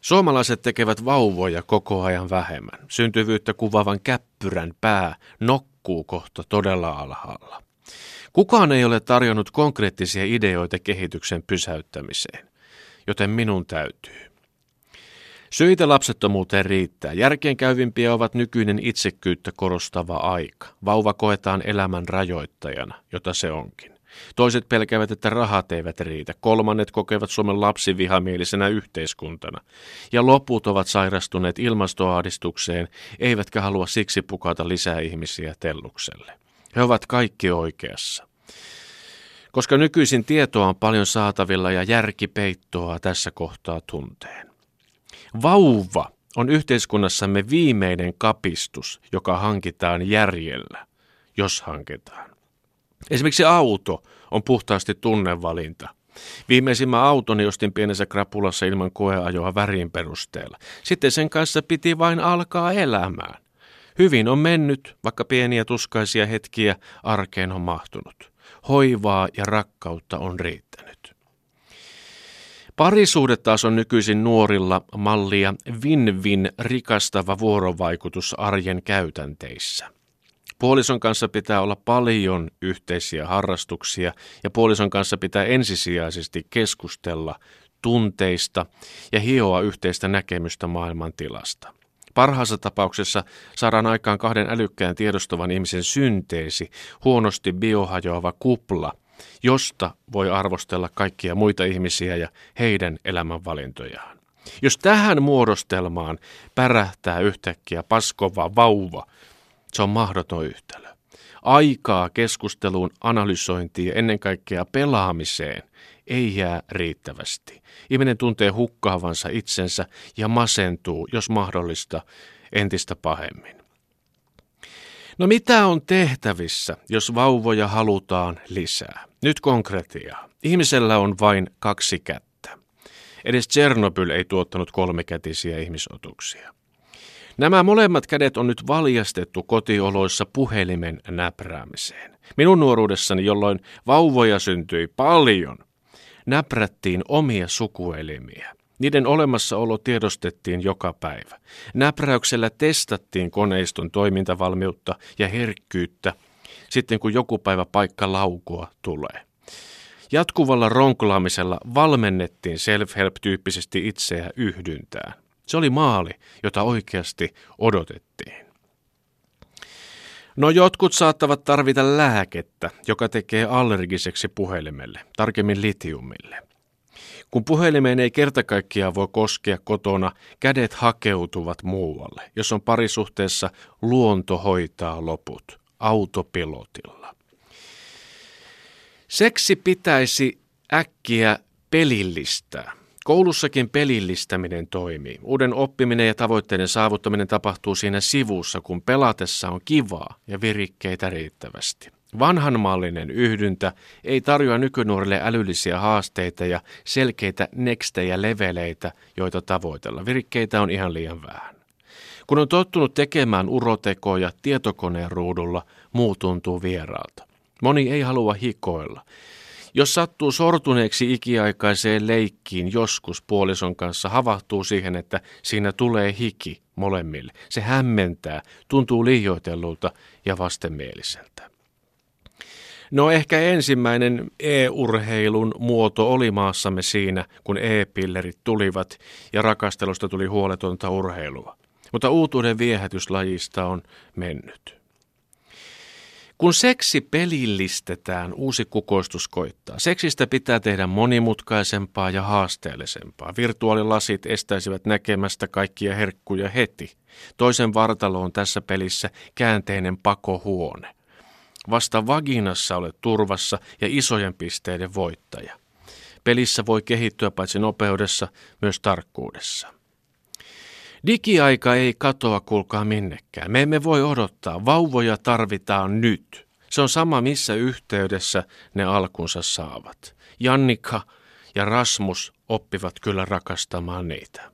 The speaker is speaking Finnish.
Suomalaiset tekevät vauvoja koko ajan vähemmän. Syntyvyyttä kuvaavan käppyrän pää nokkuu kohta todella alhaalla. Kukaan ei ole tarjonnut konkreettisia ideoita kehityksen pysäyttämiseen, joten minun täytyy. Syitä lapsettomuuteen riittää. Järkeenkäyvimpiä ovat nykyinen itsekyyttä korostava aika. Vauva koetaan elämän rajoittajana, jota se onkin. Toiset pelkäävät, että rahat eivät riitä. Kolmannet kokevat Suomen lapsivihamielisenä yhteiskuntana. Ja loput ovat sairastuneet ilmastoahdistukseen, eivätkä halua siksi pukata lisää ihmisiä tellukselle. He ovat kaikki oikeassa. Koska nykyisin tietoa on paljon saatavilla ja järki peittoa tässä kohtaa tunteen. Vauva on yhteiskunnassamme viimeinen kapistus, joka hankitaan järjellä, jos hankitaan. Esimerkiksi auto on puhtaasti tunnevalinta. Viimeisimmän autoni ostin pienessä krapulassa ilman koeajoa värin perusteella. Sitten sen kanssa piti vain alkaa elämään. Hyvin on mennyt, vaikka pieniä tuskaisia hetkiä arkeen on mahtunut. Hoivaa ja rakkautta on riittänyt. Parisuhde taas on nykyisin nuorilla mallia win-win rikastava vuorovaikutus arjen käytänteissä. Puolison kanssa pitää olla paljon yhteisiä harrastuksia ja puolison kanssa pitää ensisijaisesti keskustella tunteista ja hioa yhteistä näkemystä maailman tilasta. Parhaassa tapauksessa saadaan aikaan kahden älykkään tiedostavan ihmisen synteesi, huonosti biohajoava kupla, josta voi arvostella kaikkia muita ihmisiä ja heidän elämänvalintojaan. Jos tähän muodostelmaan pärähtää yhtäkkiä paskova vauva, se on mahdoton yhtälö. Aikaa keskusteluun, analysointiin ja ennen kaikkea pelaamiseen ei jää riittävästi. Ihminen tuntee hukkaavansa itsensä ja masentuu, jos mahdollista, entistä pahemmin. No mitä on tehtävissä, jos vauvoja halutaan lisää? Nyt konkretiaa. Ihmisellä on vain kaksi kättä. Edes Tsernobyl ei tuottanut kolmikätisiä ihmisotuksia. Nämä molemmat kädet on nyt valjastettu kotioloissa puhelimen näpräämiseen. Minun nuoruudessani, jolloin vauvoja syntyi paljon, näprättiin omia sukuelimiä. Niiden olemassaolo tiedostettiin joka päivä. Näpräyksellä testattiin koneiston toimintavalmiutta ja herkkyyttä, sitten kun joku päivä paikka laukua tulee. Jatkuvalla ronklaamisella valmennettiin self-help-tyyppisesti itseä yhdyntään. Se oli maali, jota oikeasti odotettiin. No jotkut saattavat tarvita lääkettä, joka tekee allergiseksi puhelimelle, tarkemmin litiumille. Kun puhelimeen ei kertakaikkiaan voi koskea kotona, kädet hakeutuvat muualle. Jos on parisuhteessa, luonto hoitaa loput autopilotilla. Seksi pitäisi äkkiä pelillistää. Koulussakin pelillistäminen toimii. Uuden oppiminen ja tavoitteiden saavuttaminen tapahtuu siinä sivussa, kun pelatessa on kivaa ja virikkeitä riittävästi. Vanhanmallinen yhdyntä ei tarjoa nykynuorille älyllisiä haasteita ja selkeitä nextejä leveleitä, joita tavoitella. Virikkeitä on ihan liian vähän. Kun on tottunut tekemään urotekoja tietokoneen ruudulla, muu tuntuu vieraalta. Moni ei halua hikoilla. Jos sattuu sortuneeksi ikiaikaiseen leikkiin joskus puolison kanssa, havahtuu siihen, että siinä tulee hiki molemmille. Se hämmentää, tuntuu liioitellulta ja vastenmieliseltä. No ehkä ensimmäinen e-urheilun muoto oli maassamme siinä, kun e-pillerit tulivat ja rakastelusta tuli huoletonta urheilua. Mutta uutuuden viehätyslajista on mennyt. Kun seksi pelillistetään, uusi kukoistus koittaa. Seksistä pitää tehdä monimutkaisempaa ja haasteellisempaa. Virtuaalilasit estäisivät näkemästä kaikkia herkkuja heti. Toisen vartalo on tässä pelissä käänteinen pakohuone. Vasta vaginassa olet turvassa ja isojen pisteiden voittaja. Pelissä voi kehittyä paitsi nopeudessa, myös tarkkuudessa. Digiaika ei katoa, kuulkaa minnekään. Me emme voi odottaa. Vauvoja tarvitaan nyt. Se on sama, missä yhteydessä ne alkunsa saavat. Jannika ja Rasmus oppivat kyllä rakastamaan niitä.